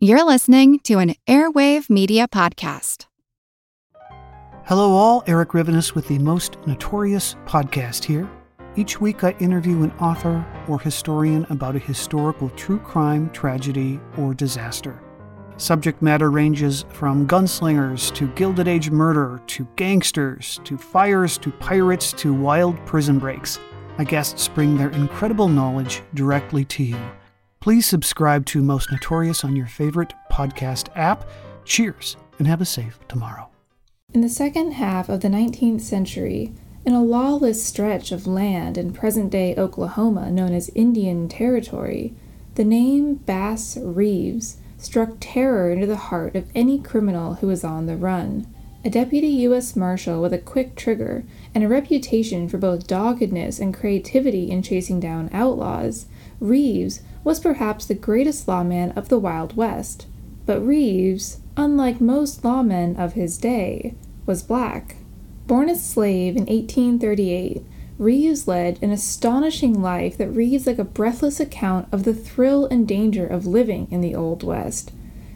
You're listening to an Airwave Media Podcast. Hello, all. Erik Rivenes with the Most Notorious podcast here. Each week, I interview an author or historian about a historical true crime, tragedy, or disaster. Subject matter ranges from gunslingers to Gilded Age murder to gangsters to fires to pirates to wild prison breaks. My guests bring their incredible knowledge directly to you. Please subscribe to Most Notorious on your favorite podcast app. Cheers and have a safe tomorrow. In the second half of the 19th century, in a lawless stretch of land in present day Oklahoma known as Indian Territory, the name Bass Reeves struck terror into the heart of any criminal who was on the run. A deputy U.S. Marshal with a quick trigger and a reputation for both doggedness and creativity in chasing down outlaws, Reeves was perhaps the greatest lawman of the Wild West. But Reeves, unlike most lawmen of his day, was black. Born a slave in 1838, Reeves led an astonishing life that reads like a breathless account of the thrill and danger of living in the Old West.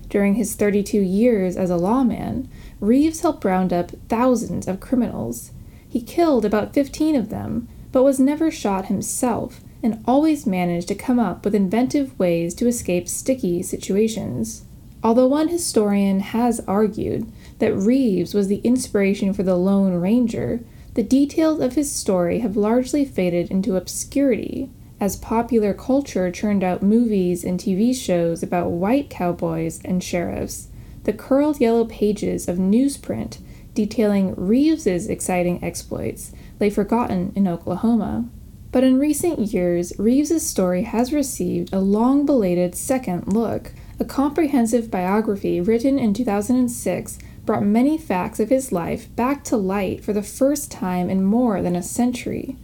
During his 32 years as a lawman, Reeves helped round up thousands of criminals. He killed about 15 of them, but was never shot himself and always managed to come up with inventive ways to escape sticky situations. Although one historian has argued that Reeves was the inspiration for the Lone Ranger, the details of his story have largely faded into obscurity as popular culture churned out movies and TV shows about white cowboys and sheriffs. The curled yellow pages of newsprint detailing Reeves's exciting exploits lay forgotten in Oklahoma. But in recent years, Reeves's story has received a long belated second look. A comprehensive biography written in 2006 brought many facts of his life back to light for the first time in more than a century.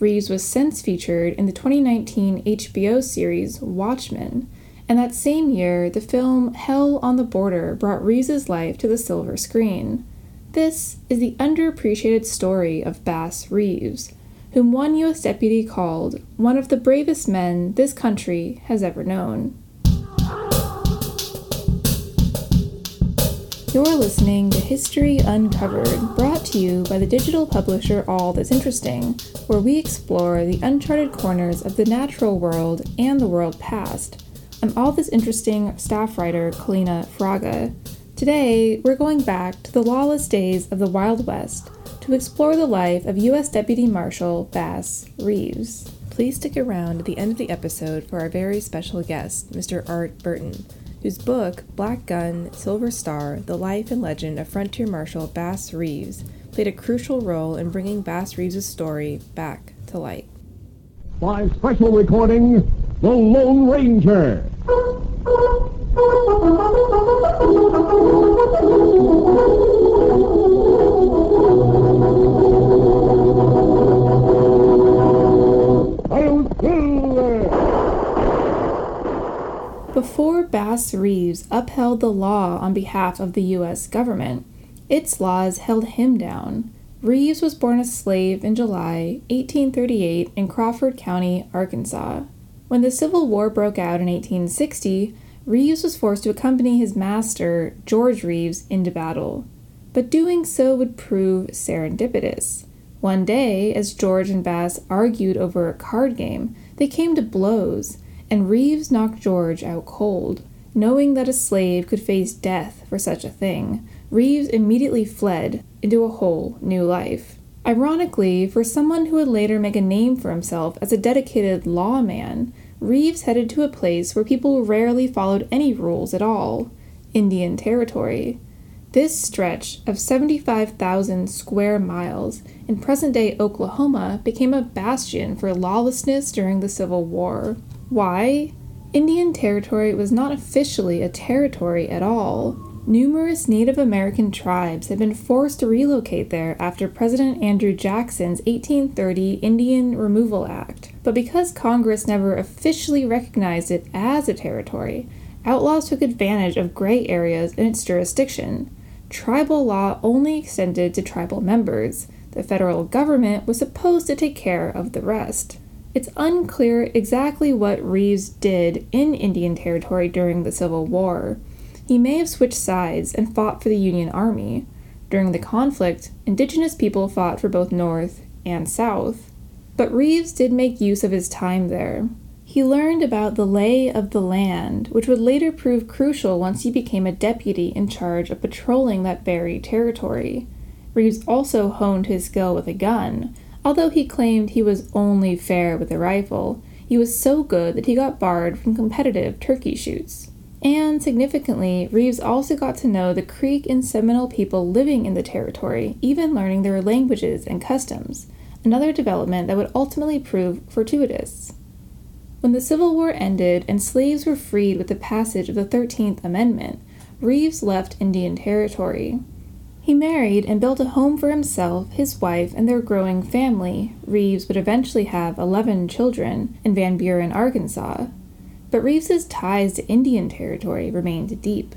Reeves was since featured in the 2019 HBO series Watchmen, and that same year, the film Hell on the Border brought Reeves's life to the silver screen. This is the underappreciated story of Bass Reeves whom one U.S. deputy called one of the bravest men this country has ever known. You're listening to History Uncovered, brought to you by the digital publisher All That's Interesting, where we explore the uncharted corners of the natural world and the world past. I'm All That's Interesting staff writer Kaleena Fraga. Today, we're going back to the lawless days of the Wild West to explore the life of U.S. Deputy Marshal Bass Reeves. Please stick around at the end of the episode for our very special guest, Mr. Art Burton, whose book, Black Gun, Silver Star The Life and Legend of Frontier Marshal Bass Reeves, played a crucial role in bringing Bass Reeves' story back to light. By special recording, The Lone Ranger. Before Bass Reeves upheld the law on behalf of the U.S. government, its laws held him down. Reeves was born a slave in July 1838 in Crawford County, Arkansas. When the Civil War broke out in 1860, Reeves was forced to accompany his master, George Reeves, into battle. But doing so would prove serendipitous. One day, as George and Bass argued over a card game, they came to blows and Reeves knocked George out cold. Knowing that a slave could face death for such a thing, Reeves immediately fled into a whole new life. Ironically, for someone who would later make a name for himself as a dedicated lawman, Reeves headed to a place where people rarely followed any rules at all Indian Territory. This stretch of 75,000 square miles in present day Oklahoma became a bastion for lawlessness during the Civil War. Why? Indian Territory was not officially a territory at all. Numerous Native American tribes had been forced to relocate there after President Andrew Jackson's 1830 Indian Removal Act. But because Congress never officially recognized it as a territory, outlaws took advantage of gray areas in its jurisdiction. Tribal law only extended to tribal members. The federal government was supposed to take care of the rest. It's unclear exactly what Reeves did in Indian Territory during the Civil War. He may have switched sides and fought for the Union Army. During the conflict, indigenous people fought for both North and South. But Reeves did make use of his time there. He learned about the lay of the land, which would later prove crucial once he became a deputy in charge of patrolling that very territory. Reeves also honed his skill with a gun, although he claimed he was only fair with a rifle. He was so good that he got barred from competitive turkey shoots. And significantly, Reeves also got to know the Creek and Seminole people living in the territory, even learning their languages and customs, another development that would ultimately prove fortuitous. When the Civil War ended and slaves were freed with the passage of the 13th Amendment, Reeves left Indian Territory. He married and built a home for himself, his wife, and their growing family. Reeves would eventually have 11 children in Van Buren, Arkansas. But Reeves's ties to Indian Territory remained deep.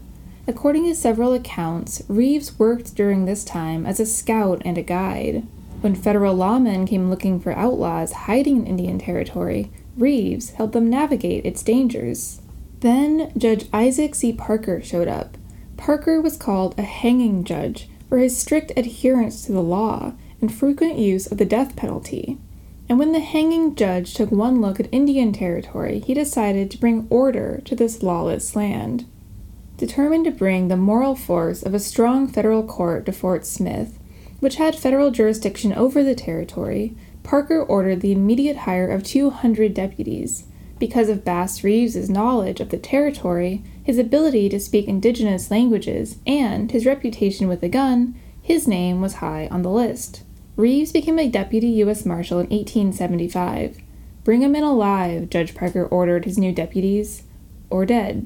According to several accounts, Reeves worked during this time as a scout and a guide. When federal lawmen came looking for outlaws hiding in Indian Territory, Reeves helped them navigate its dangers. Then Judge Isaac C. Parker showed up. Parker was called a hanging judge for his strict adherence to the law and frequent use of the death penalty. And when the hanging judge took one look at Indian Territory, he decided to bring order to this lawless land. Determined to bring the moral force of a strong federal court to Fort Smith, which had federal jurisdiction over the territory, Parker ordered the immediate hire of 200 deputies. Because of Bass Reeves's knowledge of the territory, his ability to speak indigenous languages, and his reputation with a gun, his name was high on the list. Reeves became a deputy U.S. Marshal in 1875. Bring him in alive, Judge Parker ordered his new deputies, or dead.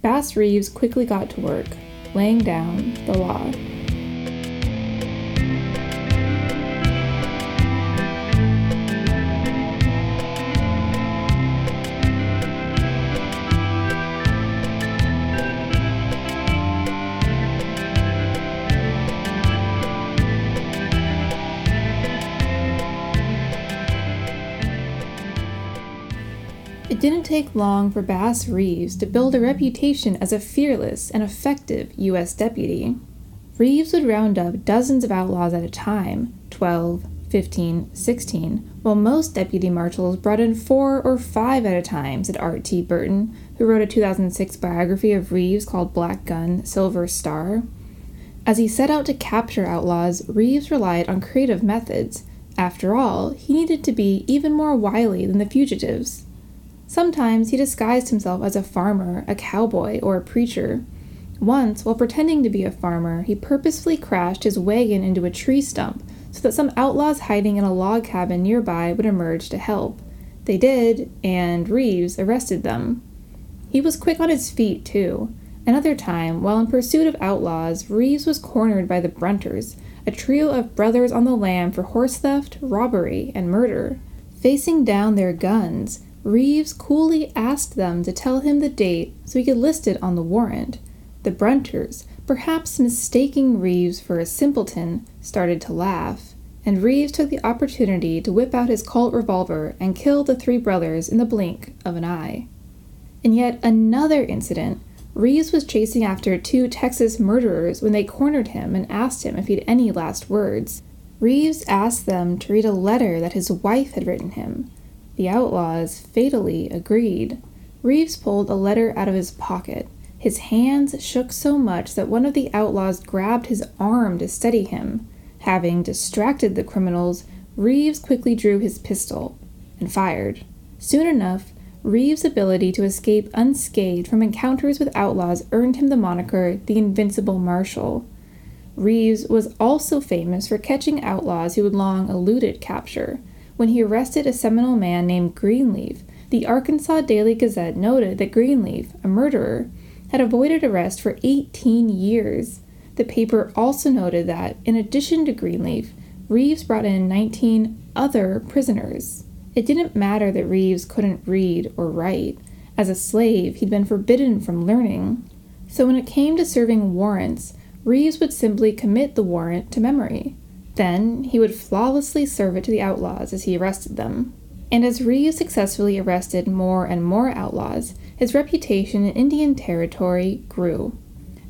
Bass Reeves quickly got to work, laying down the law. Didn't take long for Bass Reeves to build a reputation as a fearless and effective U.S. deputy. Reeves would round up dozens of outlaws at a time 12, 15, 16, while most deputy marshals brought in four or five at a time, said Art T. Burton, who wrote a 2006 biography of Reeves called Black Gun, Silver Star. As he set out to capture outlaws, Reeves relied on creative methods. After all, he needed to be even more wily than the fugitives. Sometimes he disguised himself as a farmer, a cowboy, or a preacher. Once, while pretending to be a farmer, he purposefully crashed his wagon into a tree stump so that some outlaws hiding in a log cabin nearby would emerge to help. They did, and Reeves arrested them. He was quick on his feet, too. Another time, while in pursuit of outlaws, Reeves was cornered by the Brunters, a trio of brothers on the lam for horse theft, robbery, and murder. Facing down their guns, Reeves coolly asked them to tell him the date so he could list it on the warrant. The Brunters, perhaps mistaking Reeves for a simpleton, started to laugh, and Reeves took the opportunity to whip out his Colt revolver and kill the three brothers in the blink of an eye. In yet another incident, Reeves was chasing after two Texas murderers when they cornered him and asked him if he had any last words. Reeves asked them to read a letter that his wife had written him. The outlaws fatally agreed. Reeves pulled a letter out of his pocket. His hands shook so much that one of the outlaws grabbed his arm to steady him. Having distracted the criminals, Reeves quickly drew his pistol and fired. Soon enough, Reeves' ability to escape unscathed from encounters with outlaws earned him the moniker the Invincible Marshal. Reeves was also famous for catching outlaws who had long eluded capture. When he arrested a Seminole man named Greenleaf, the Arkansas Daily Gazette noted that Greenleaf, a murderer, had avoided arrest for 18 years. The paper also noted that, in addition to Greenleaf, Reeves brought in 19 other prisoners. It didn't matter that Reeves couldn't read or write. As a slave, he'd been forbidden from learning. So when it came to serving warrants, Reeves would simply commit the warrant to memory. Then he would flawlessly serve it to the outlaws as he arrested them. And as Reeves successfully arrested more and more outlaws, his reputation in Indian Territory grew.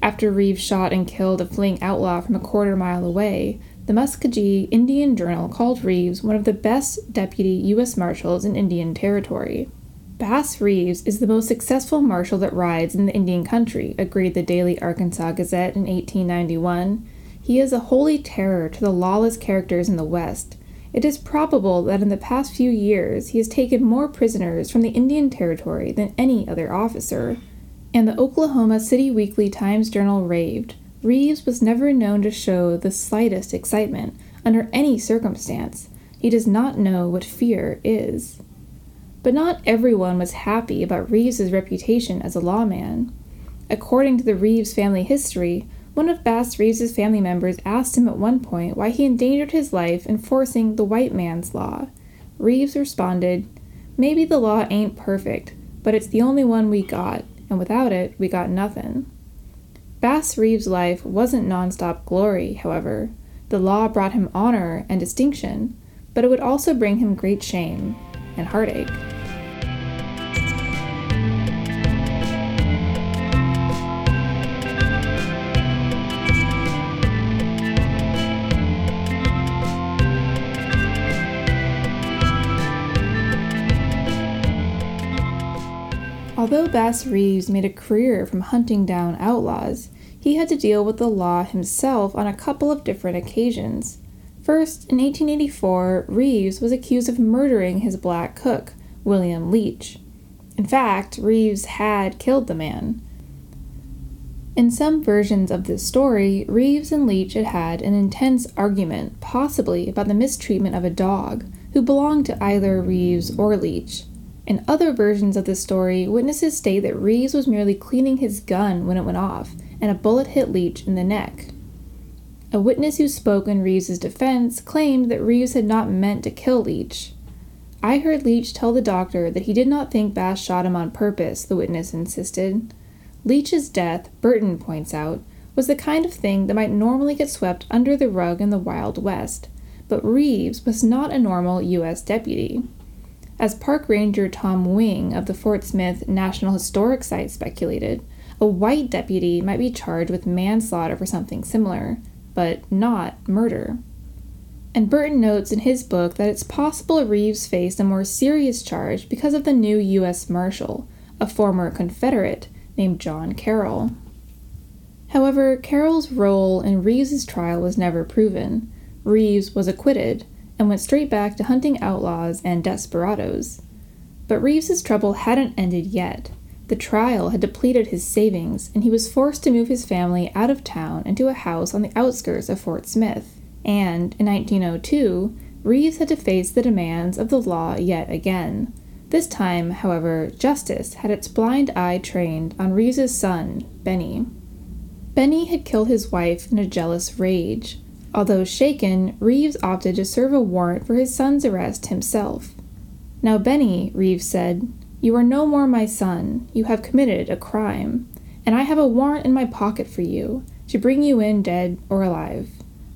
After Reeves shot and killed a fleeing outlaw from a quarter mile away, the Muskogee Indian Journal called Reeves one of the best deputy U.S. Marshals in Indian Territory. Bass Reeves is the most successful marshal that rides in the Indian country, agreed the Daily Arkansas Gazette in 1891. He is a holy terror to the lawless characters in the West. It is probable that in the past few years he has taken more prisoners from the Indian Territory than any other officer. And the Oklahoma City Weekly Times Journal raved. Reeves was never known to show the slightest excitement under any circumstance. He does not know what fear is. But not everyone was happy about Reeves's reputation as a lawman. According to the Reeves family history, one of Bass Reeves's family members asked him at one point why he endangered his life enforcing the white man's law. Reeves responded, Maybe the law ain't perfect, but it's the only one we got, and without it, we got nothing. Bass Reeves' life wasn't nonstop glory, however. The law brought him honor and distinction, but it would also bring him great shame and heartache. Bass Reeves made a career from hunting down outlaws, he had to deal with the law himself on a couple of different occasions. First, in 1884, Reeves was accused of murdering his black cook, William Leach. In fact, Reeves had killed the man. In some versions of this story, Reeves and Leach had had an intense argument, possibly about the mistreatment of a dog, who belonged to either Reeves or Leach. In other versions of the story, witnesses state that Reeves was merely cleaning his gun when it went off, and a bullet hit Leach in the neck. A witness who spoke in Reeves's defense claimed that Reeves had not meant to kill Leach. I heard Leach tell the doctor that he did not think Bass shot him on purpose, the witness insisted. Leach's death, Burton points out, was the kind of thing that might normally get swept under the rug in the Wild West, but Reeves was not a normal U.S. deputy. As Park Ranger Tom Wing of the Fort Smith National Historic Site speculated, a white deputy might be charged with manslaughter for something similar, but not murder. And Burton notes in his book that it's possible Reeves faced a more serious charge because of the new U.S. Marshal, a former Confederate named John Carroll. However, Carroll's role in Reeves's trial was never proven. Reeves was acquitted, and went straight back to hunting outlaws and desperados. But Reeves's trouble hadn't ended yet. The trial had depleted his savings, and he was forced to move his family out of town into a house on the outskirts of Fort Smith. And in 1902, Reeves had to face the demands of the law yet again. This time, however, justice had its blind eye trained on Reeves's son, Benny. Benny had killed his wife in a jealous rage. Although shaken, Reeves opted to serve a warrant for his son's arrest himself. Now, Benny, Reeves said, you are no more my son. You have committed a crime, and I have a warrant in my pocket for you to bring you in dead or alive.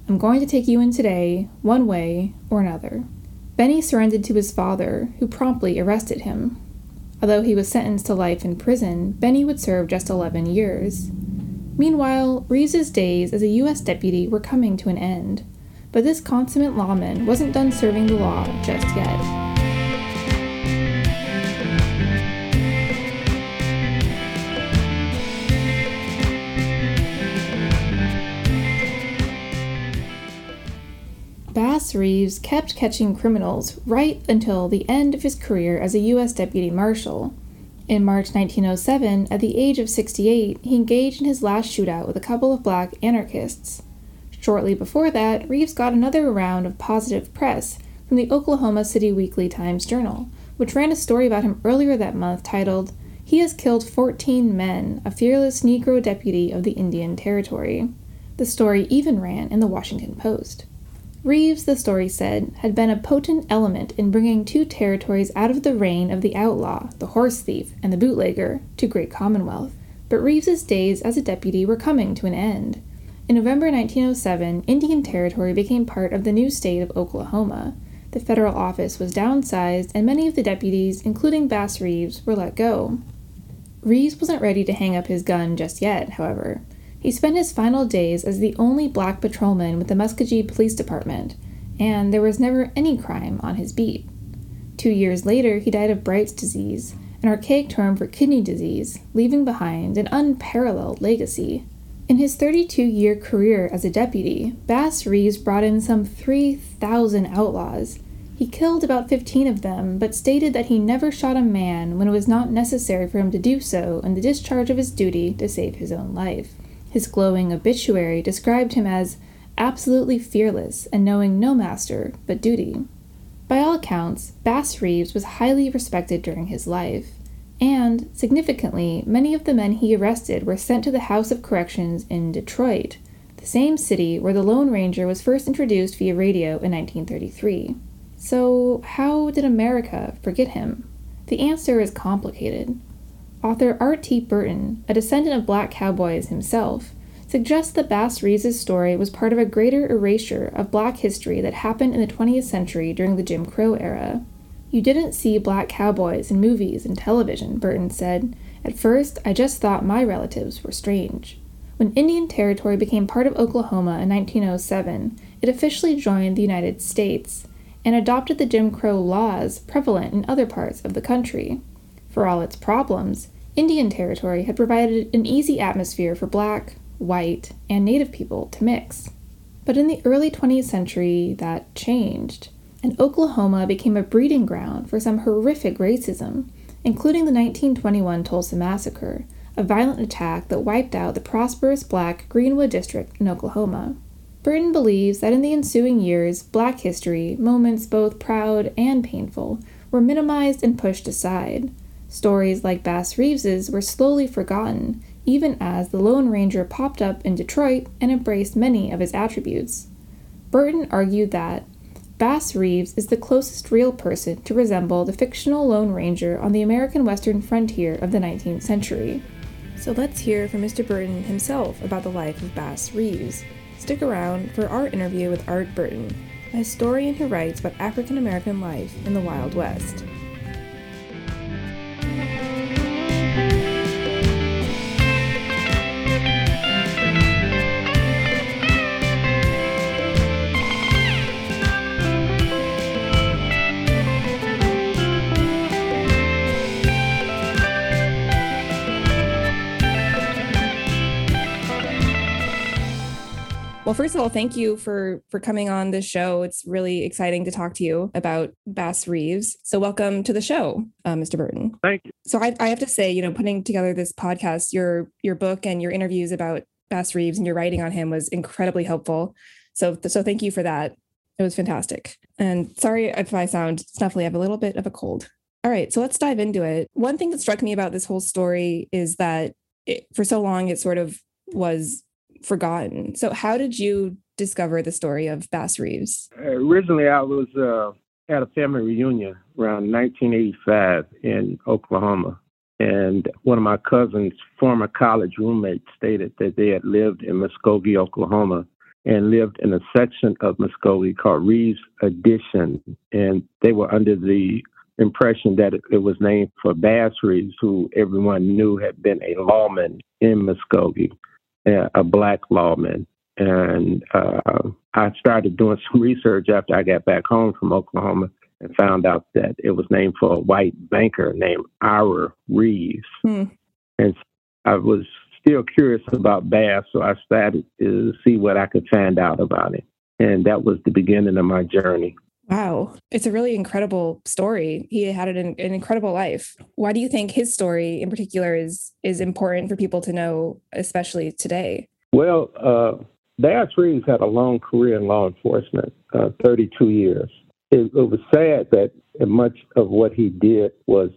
I'm going to take you in today, one way or another. Benny surrendered to his father, who promptly arrested him. Although he was sentenced to life in prison, Benny would serve just 11 years. Meanwhile, Reeves's days as a U.S. deputy were coming to an end, but this consummate lawman wasn't done serving the law just yet. Bass Reeves kept catching criminals right until the end of his career as a U.S. Deputy Marshal. In March 1907, at the age of 68, he engaged in his last shootout with a couple of black anarchists. Shortly before that, Reeves got another round of positive press from the Oklahoma City Weekly Times Journal, which ran a story about him earlier that month titled, He Has Killed 14 Men, a Fearless Negro Deputy of the Indian Territory. The story even ran in the Washington Post. Reeves, the story said, had been a potent element in bringing two territories out of the reign of the outlaw, the horse thief, and the bootlegger to great commonwealth. But Reeves's days as a deputy were coming to an end. In November 1907, Indian Territory became part of the new state of Oklahoma. The federal office was downsized, and many of the deputies, including Bass Reeves, were let go. Reeves wasn't ready to hang up his gun just yet, however. He spent his final days as the only black patrolman with the Muskogee Police Department, and there was never any crime on his beat. Two years later, he died of Bright's disease, an archaic term for kidney disease, leaving behind an unparalleled legacy. In his 32 year career as a deputy, Bass Reeves brought in some 3,000 outlaws. He killed about 15 of them, but stated that he never shot a man when it was not necessary for him to do so in the discharge of his duty to save his own life. His glowing obituary described him as absolutely fearless and knowing no master but duty. By all accounts, Bass Reeves was highly respected during his life, and, significantly, many of the men he arrested were sent to the House of Corrections in Detroit, the same city where the Lone Ranger was first introduced via radio in 1933. So, how did America forget him? The answer is complicated. Author Art T. Burton, a descendant of black cowboys himself, suggests that Bass Reeves' story was part of a greater erasure of black history that happened in the 20th century during the Jim Crow era. You didn't see black cowboys in movies and television, Burton said. At first, I just thought my relatives were strange. When Indian Territory became part of Oklahoma in 1907, it officially joined the United States and adopted the Jim Crow laws prevalent in other parts of the country. For all its problems, Indian Territory had provided an easy atmosphere for black, white, and native people to mix. But in the early 20th century, that changed, and Oklahoma became a breeding ground for some horrific racism, including the 1921 Tulsa Massacre, a violent attack that wiped out the prosperous black Greenwood district in Oklahoma. Burton believes that in the ensuing years, black history, moments both proud and painful, were minimized and pushed aside, Stories like Bass Reeves's were slowly forgotten, even as the Lone Ranger popped up in Detroit and embraced many of his attributes. Burton argued that Bass Reeves is the closest real person to resemble the fictional Lone Ranger on the American Western frontier of the 19th century. So let's hear from Mr. Burton himself about the life of Bass Reeves. Stick around for our interview with Art Burton, a historian who writes about African American life in the Wild West. Well, first of all, thank you for for coming on this show. It's really exciting to talk to you about Bass Reeves. So, welcome to the show, uh, Mr. Burton. Thank you. So, I, I have to say, you know, putting together this podcast, your your book and your interviews about Bass Reeves and your writing on him was incredibly helpful. So, so thank you for that. It was fantastic. And sorry if I sound snuffly. I have a little bit of a cold. All right, so let's dive into it. One thing that struck me about this whole story is that it, for so long it sort of was forgotten. So, how did you discover the story of Bass Reeves? Originally, I was uh, at a family reunion around 1985 in Oklahoma. And one of my cousin's former college roommates stated that they had lived in Muskogee, Oklahoma, and lived in a section of Muskogee called Reeves Addition. And they were under the impression that it, was named for Bass Reeves, who everyone knew had been a lawman in Muskogee a black lawman. And uh, I started doing some research after I got back home from Oklahoma and found out that it was named for a white banker named Ira Reeves. Hmm. And I was still curious about Bass, so I started to see what I could find out about it. And that was the beginning of my journey. Wow. It's a really incredible story. He had an, an, incredible life. Why do you think his story in particular is is important for people to know, especially today? Well, uh, Bass Reeves had a long career in law enforcement, uh, 32 years. It, it, was sad that much of what he did was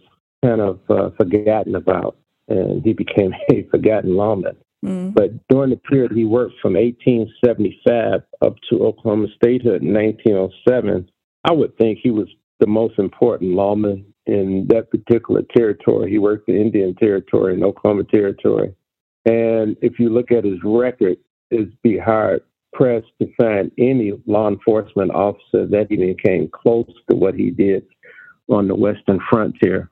kind of uh, forgotten about, and he became a forgotten lawman. Mm. But during the period he worked from 1875 up to Oklahoma statehood in 1907, I would think he was the most important lawman in that particular territory. He worked in Indian Territory and Oklahoma Territory. And if you look at his record, it'd be hard pressed to find any law enforcement officer that even came close to what he did on the Western frontier.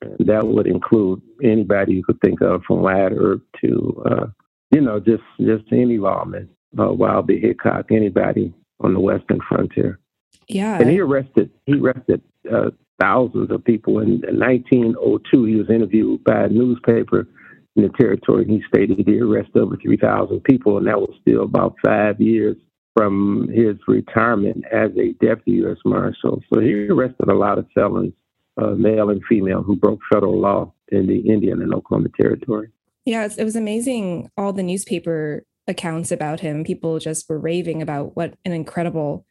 And that would include anybody you could think of from Wyatt Earp to, uh, you know, just just any lawman, uh, Wild Bill Hickok, anybody on the Western frontier. Yeah. And he arrested he arrested uh, thousands of people. In, in 1902, he was interviewed by a newspaper in the territory. and He stated he arrested over 3,000 people, and that was still about five years from his retirement as a deputy U.S. Marshal. So he arrested a lot of felons, uh, male and female, who broke federal law in the Indian and Oklahoma Territory. Yeah, it was amazing all the newspaper accounts about him. People just were raving about what an incredible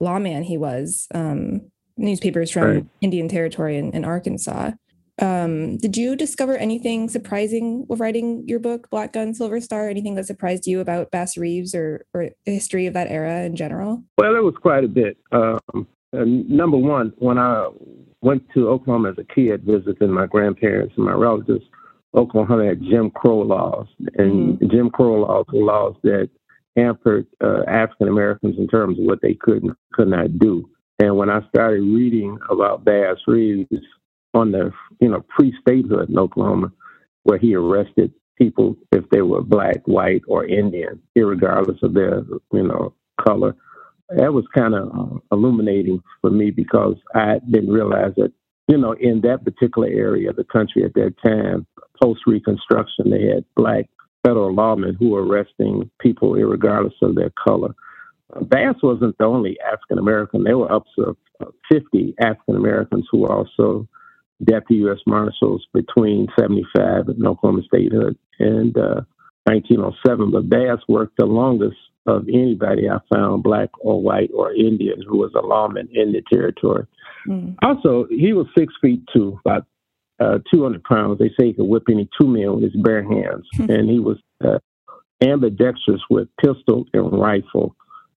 lawman he was. Um, newspapers from right. Indian Territory and, and Arkansas. Um, did you discover anything surprising while writing your book, Black Gun, Silver Star? Anything that surprised you about Bass Reeves or, or the history of that era in general? Well, there was quite a bit. Um, number one, when I went to Oklahoma as a kid, visiting my grandparents and my relatives, Oklahoma had Jim Crow laws, and mm-hmm. Jim Crow laws were laws that hampered uh, African Americans in terms of what they could and could not do. And when I started reading about Bass Reeves on the, you know, pre-statehood in Oklahoma, where he arrested people if they were black, white, or Indian, regardless of their, you know, color, that was kind of uh, illuminating for me because I didn't realize that, you know, in that particular area of the country at that time, post Reconstruction, they had black federal lawmen who were arresting people regardless of their color. Bass wasn't the only African American. There were up to 50 African Americans who were also deputy U.S. marshals between 75 and Oklahoma statehood and uh, 1907. But Bass worked the longest of anybody I found, black or white or Indian, who was a lawman in the territory. Mm. Also, he was six feet two, about uh, 200 pounds. They say he could whip any two men with his bare hands. and he was uh, ambidextrous with pistol and rifle.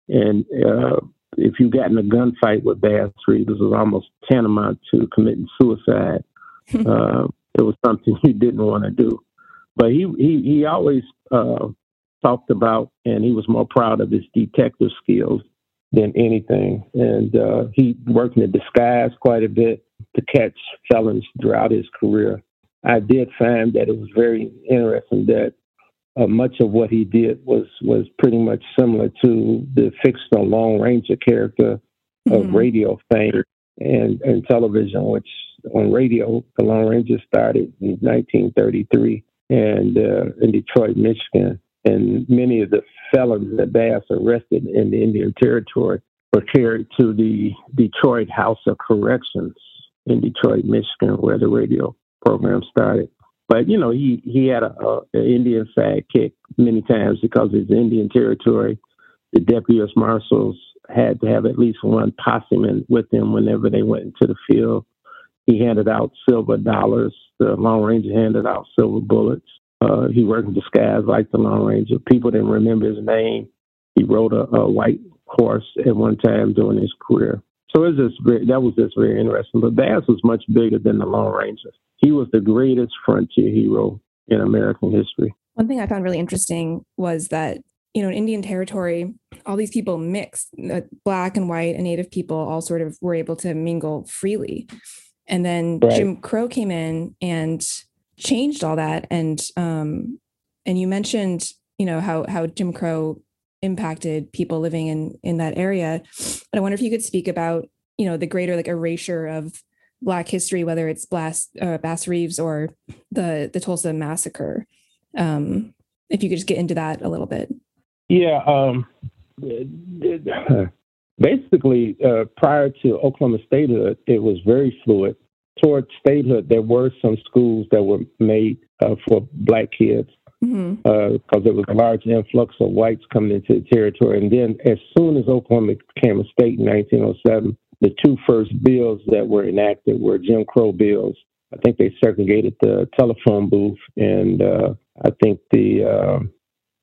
And uh, if you got in a gunfight with Bass Reeves, this was almost tantamount to committing suicide. uh, it was something he didn't want to do. But he he he always uh, talked about, and he was more proud of his detective skills than anything. And uh, he worked in the disguise quite a bit to catch felons throughout his career. I did find that it was very interesting that uh, much of what he did was was pretty much similar to the fictional Lone Ranger character mm-hmm. of radio fame and, and television, which on radio, the Lone Ranger started in 1933 and uh, in Detroit, Michigan. And many of the felons that Bass arrested in the Indian Territory were carried to the Detroit House of Corrections in Detroit, Michigan, where the radio program started. But you know, he he had a, a, an Indian sidekick many times because it's Indian territory. The deputy marshals had to have at least one posseman with them whenever they went into the field. He handed out silver dollars. The Lone Ranger handed out silver bullets. Uh, he worked in disguise like the Lone Ranger. People didn't remember his name. He rode a, a white horse at one time during his career. So it was just very, that was just very interesting. But Bass was much bigger than the Lone Ranger. He was the greatest frontier hero in American history. One thing I found really interesting was that you know in Indian Territory, all these people mixed, uh, black and white and Native people all sort of were able to mingle freely. And then right. Jim Crow came in and changed all that. And um, and you mentioned you know how how Jim Crow impacted people living in in that area. But I wonder if you could speak about you know the greater like erasure of Black history, whether it's Bass, uh, Bass Reeves or the the Tulsa massacre. Um, if you could just get into that a little bit. Yeah. Um, basically, uh, prior to Oklahoma statehood, it was very fluid. Toward statehood, there were some schools that were made uh, for black kids because mm-hmm. uh, there was a large influx of whites coming into the territory. And then, as soon as Oklahoma became a state in 1907, the two first bills that were enacted were Jim Crow bills. I think they segregated the telephone booth, and uh, I think the uh,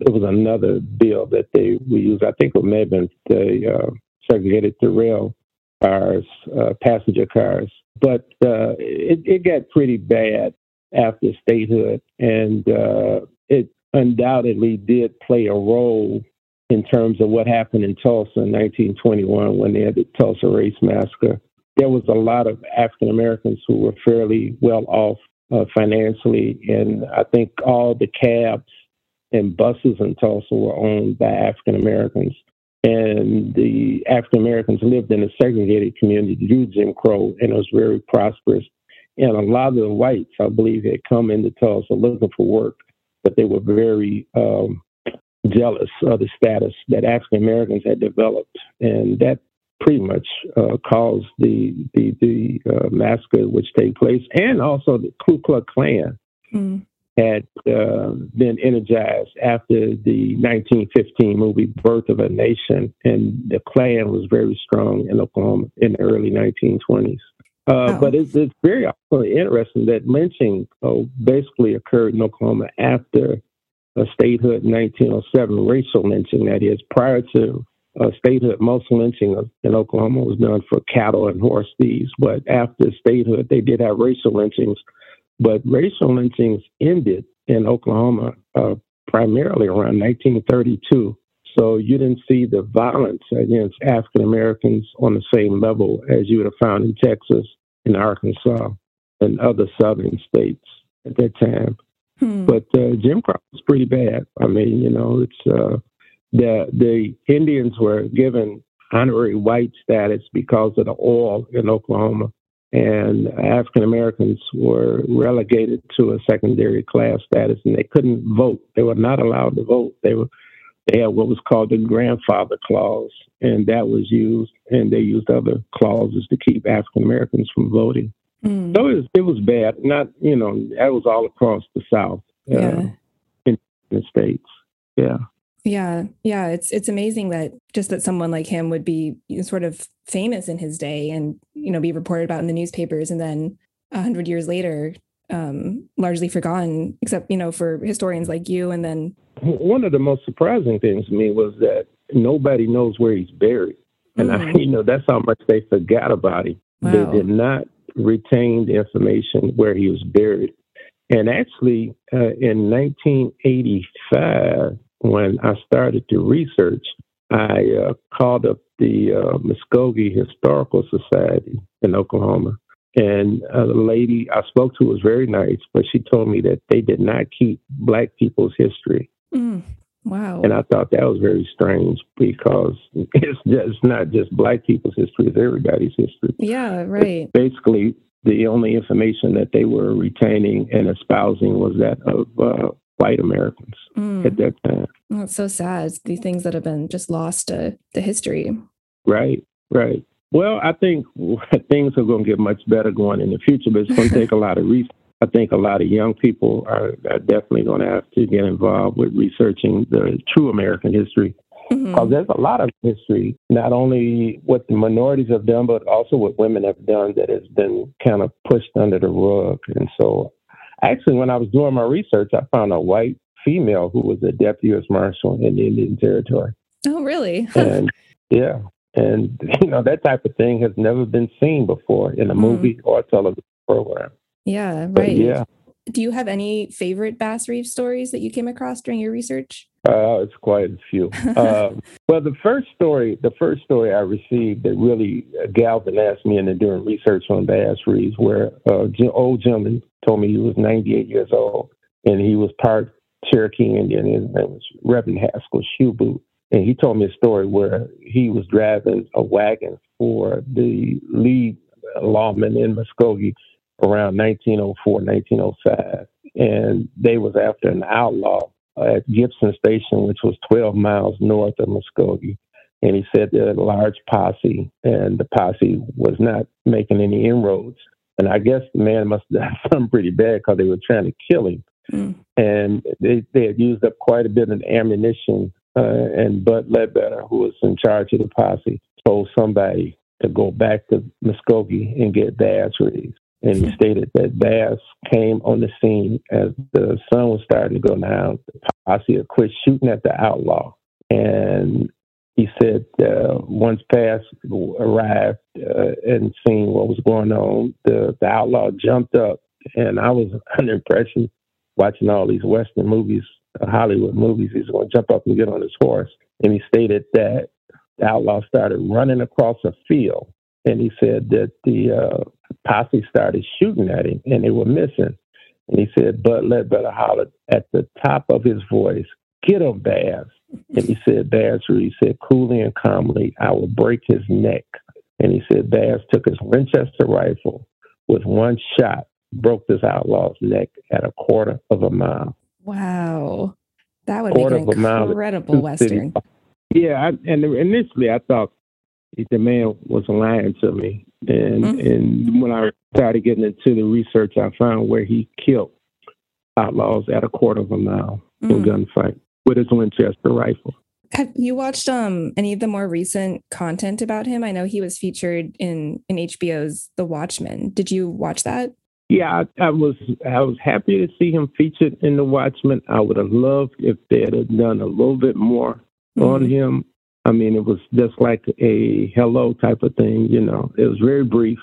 it was another bill that they we used. I think it may have been they uh, segregated the rail cars, uh, passenger cars. But uh, it, it got pretty bad after statehood, and it undoubtedly did play a role in terms of what happened in Tulsa in 1921 when they had the Tulsa Race Massacre. There was a lot of African Americans who were fairly well off uh, financially, and I think all the cabs and buses in Tulsa were owned by African Americans. And the African Americans lived in a segregated community due to Jim Crow, and it was very prosperous. And a lot of the whites, I believe, had come into Tulsa looking for work, but they were very um, jealous of the status that African Americans had developed, and that pretty much uh, caused the the, the uh, massacre which take place, and also the Ku Klux Klan mm. had uh, been energized after the 1915 movie Birth of a Nation, and the Klan was very strong in Oklahoma in the early 1920s. Uh, oh. But it's, it's very interesting that lynching uh, basically occurred in Oklahoma after statehood in 1907, racial lynching, that is, prior to uh, statehood, most lynching in Oklahoma was done for cattle and horse thieves. But after statehood, they did have racial lynchings. But racial lynchings ended in Oklahoma uh, primarily around 1932. So you didn't see the violence against African Americans on the same level as you would have found in Texas and Arkansas and other southern states at that time. Hmm. But uh, Jim Crow was pretty bad. I mean, you know, it's uh, the the Indians were given honorary white status because of the oil in Oklahoma, and African Americans were relegated to a secondary class status, and they couldn't vote. They were not allowed to vote. They were they had what was called the grandfather clause, and that was used, and they used other clauses to keep African Americans from voting. Mm. So it was, it was bad. Not you know that was all across the South, uh, yeah. in the states. Yeah. Yeah, yeah, it's it's amazing that just that someone like him would be sort of famous in his day and you know be reported about in the newspapers, and then a hundred years later, um, largely forgotten, except you know for historians like you. And then one of the most surprising things to me was that nobody knows where he's buried, and mm. I, you know that's how much they forgot about him. Wow. They did not retain the information where he was buried. And actually, uh, in 1985, when I started to research, I uh, called up the uh, Muskogee Historical Society in Oklahoma. And a lady I spoke to was very nice, but she told me that they did not keep Black people's history. Mm, wow. And I thought that was very strange because it's just not just Black people's history, it's everybody's history. Yeah, right. basically, the only information that they were retaining and espousing was that of uh, white Americans mm. at that time. That's so sad. the things that have been just lost to, to history. Right, right. Well, I think things are going to get much better going in the future, but it's going to take a lot of research. I think a lot of young people are, are definitely going to have to get involved with researching the true American history. Because mm-hmm. there's a lot of history, not only what the minorities have done, but also what women have done that has been kind of pushed under the rug. And so Actually, when I was doing my research, I found a white female who was a deputy U.S. Marshal in the Indian Territory. Oh, really? and yeah, and you know that type of thing has never been seen before in a mm. movie or a television program. Yeah, right. But yeah. Do you have any favorite Bass Reeves stories that you came across during your research? Uh, it's quite a few. um, well, the first story, the first story I received that really galvanized me into doing research on Bass Reeves, where uh, old gentleman told me he was 98 years old and he was part Cherokee Indian. His name was Reverend Haskell Shoeboot. And he told me a story where he was driving a wagon for the lead lawman in Muskogee around 1904, 1905. And they was after an outlaw at Gibson Station, which was 12 miles north of Muskogee. And he said there was a large posse, and the posse was not making any inroads. And I guess the man must have done something pretty bad because they were trying to kill him. Mm. And they, they had used up quite a bit of ammunition. Uh, and Bud Ledbetter, who was in charge of the posse, told somebody to go back to Muskogee and get Reeves. And he stated that Bass came on the scene as the sun was starting to go down. The posse had quit shooting at the outlaw. And he said uh, once Bass arrived uh, and seen what was going on, the, the outlaw jumped up. And I was under impression watching all these Western movies, uh, Hollywood movies. He's going to jump up and get on his horse. and he stated that the outlaw started running across a field, and he said that the uh, posse started shooting at him, and they were missing. And he said Bud Ledbetter hollered at the top of his voice, "Get him, Bass!" And he said, Bass Reeves said coolly and calmly, "I will break his neck." And he said Bass took his Winchester rifle with one shot, broke this outlaw's neck at a quarter of a mile. Wow. That would quarter make an incredible Western. Yeah, I, and initially I thought the man was lying to me. And mm-hmm. and when I started getting into the research, I found where he killed outlaws at a quarter of a mile mm-hmm. in gunfight with his Winchester rifle. Have you watched um any of the more recent content about him? I know he was featured in in HBO's The Watchmen. Did you watch that? Yeah, I, I was I was happy to see him featured in The Watchmen. I would have loved if they had done a little bit more mm-hmm. on him. I mean, it was just like a hello type of thing, you know. It was very brief,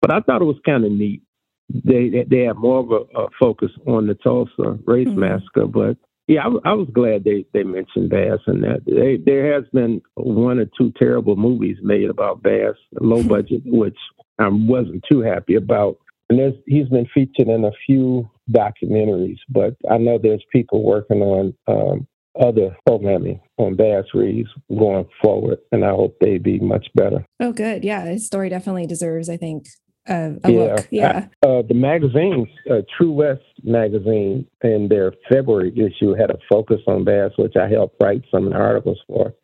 but I thought it was kind of neat. They they had more of a, a focus on the Tulsa race mm-hmm. massacre, but yeah, I, I, was glad they, they mentioned Bass and that. They, there has been one or two terrible movies made about Bass, low budget, which I wasn't too happy about. And there's, he's been featured in a few documentaries, but I know there's people working on um, other programming on Bass Reeves going forward, and I hope they be much better. Oh, good. Yeah, his story definitely deserves, I think, uh, a yeah. look. Yeah. Uh, the magazines, uh, True West magazine, in their February issue had a focus on Bass, which I helped write some articles for.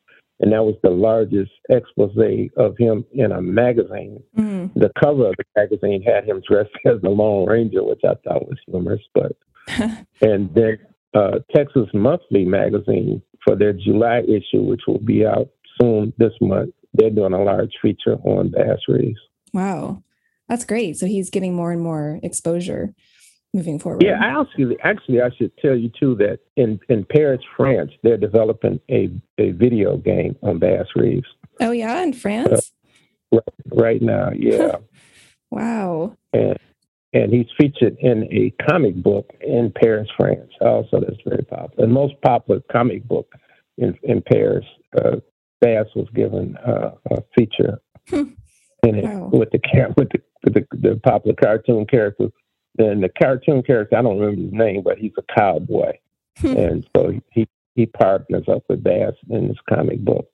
And that was the largest expose of him in a magazine. Mm. The cover of the magazine had him dressed as the Lone Ranger, which I thought was humorous. But and then uh, Texas Monthly magazine for their July issue, which will be out soon this month, they're doing a large feature on Bass Reeves. Wow. That's great. So he's getting more and more exposure moving forward. Yeah, I actually, actually, I should tell you too that in in Paris, France, they're developing a a video game on Bass Reeves. Oh yeah, in France. Uh, right, right now, yeah. wow. And and he's featured in a comic book in Paris, France. Also, that's very popular. The most popular comic book in in Paris. Uh, Bass was given uh, a feature hmm. in it wow. with the with the the, the popular cartoon character. Then the cartoon character, I don't remember his name, but he's a cowboy, hmm. and so he he partners up with Bass in this comic book.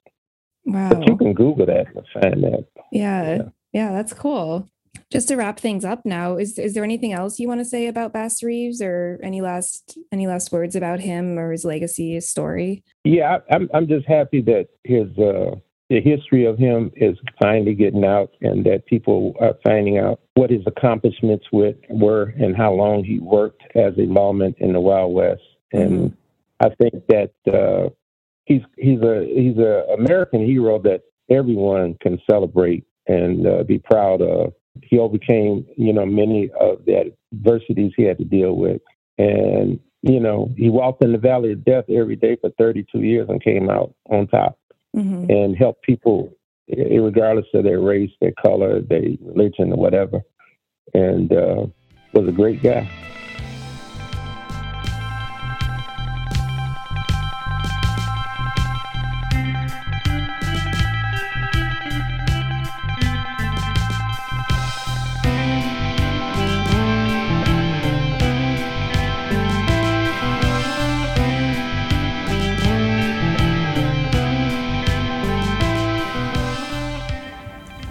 Wow! But you can Google that and find that. Yeah, yeah, yeah, that's cool. Just to wrap things up now, is is there anything else you want to say about Bass Reeves, or any last any last words about him or his legacy, his story? Yeah, I'm I'm just happy that his uh, the history of him is finally getting out and that people are finding out what his accomplishments with were and how long he worked as a lawman in the Wild West. And mm-hmm. I think that uh, he's he's a he's a American hero that everyone can celebrate and uh, be proud of. He overcame, you know, many of the adversities he had to deal with, and you know, he walked in the valley of death every day for 32 years and came out on top mm-hmm. and helped people, regardless of their race, their color, their religion, or whatever. And uh, was a great guy.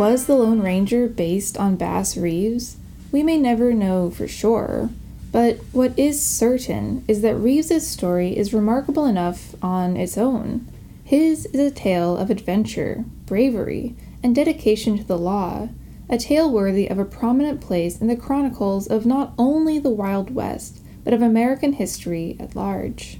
Was the Lone Ranger based on Bass Reeves? We may never know for sure, but what is certain is that Reeves's story is remarkable enough on its own. His is a tale of adventure, bravery, and dedication to the law, a tale worthy of a prominent place in the chronicles of not only the Wild West, but of American history at large.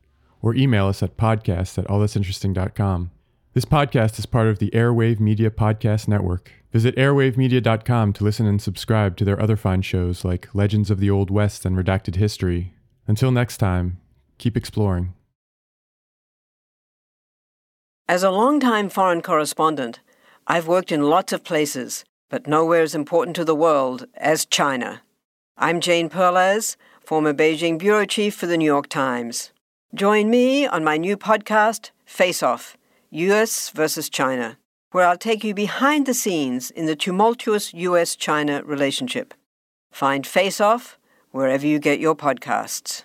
or email us at podcast at allthat'sinteresting.com. This podcast is part of the Airwave Media Podcast Network. Visit airwavemedia.com to listen and subscribe to their other fine shows like Legends of the Old West and Redacted History. Until next time, keep exploring. As a longtime foreign correspondent, I've worked in lots of places, but nowhere as important to the world as China. I'm Jane Perlez, former Beijing bureau chief for the New York Times. Join me on my new podcast, Face Off US versus China, where I'll take you behind the scenes in the tumultuous US China relationship. Find Face Off wherever you get your podcasts.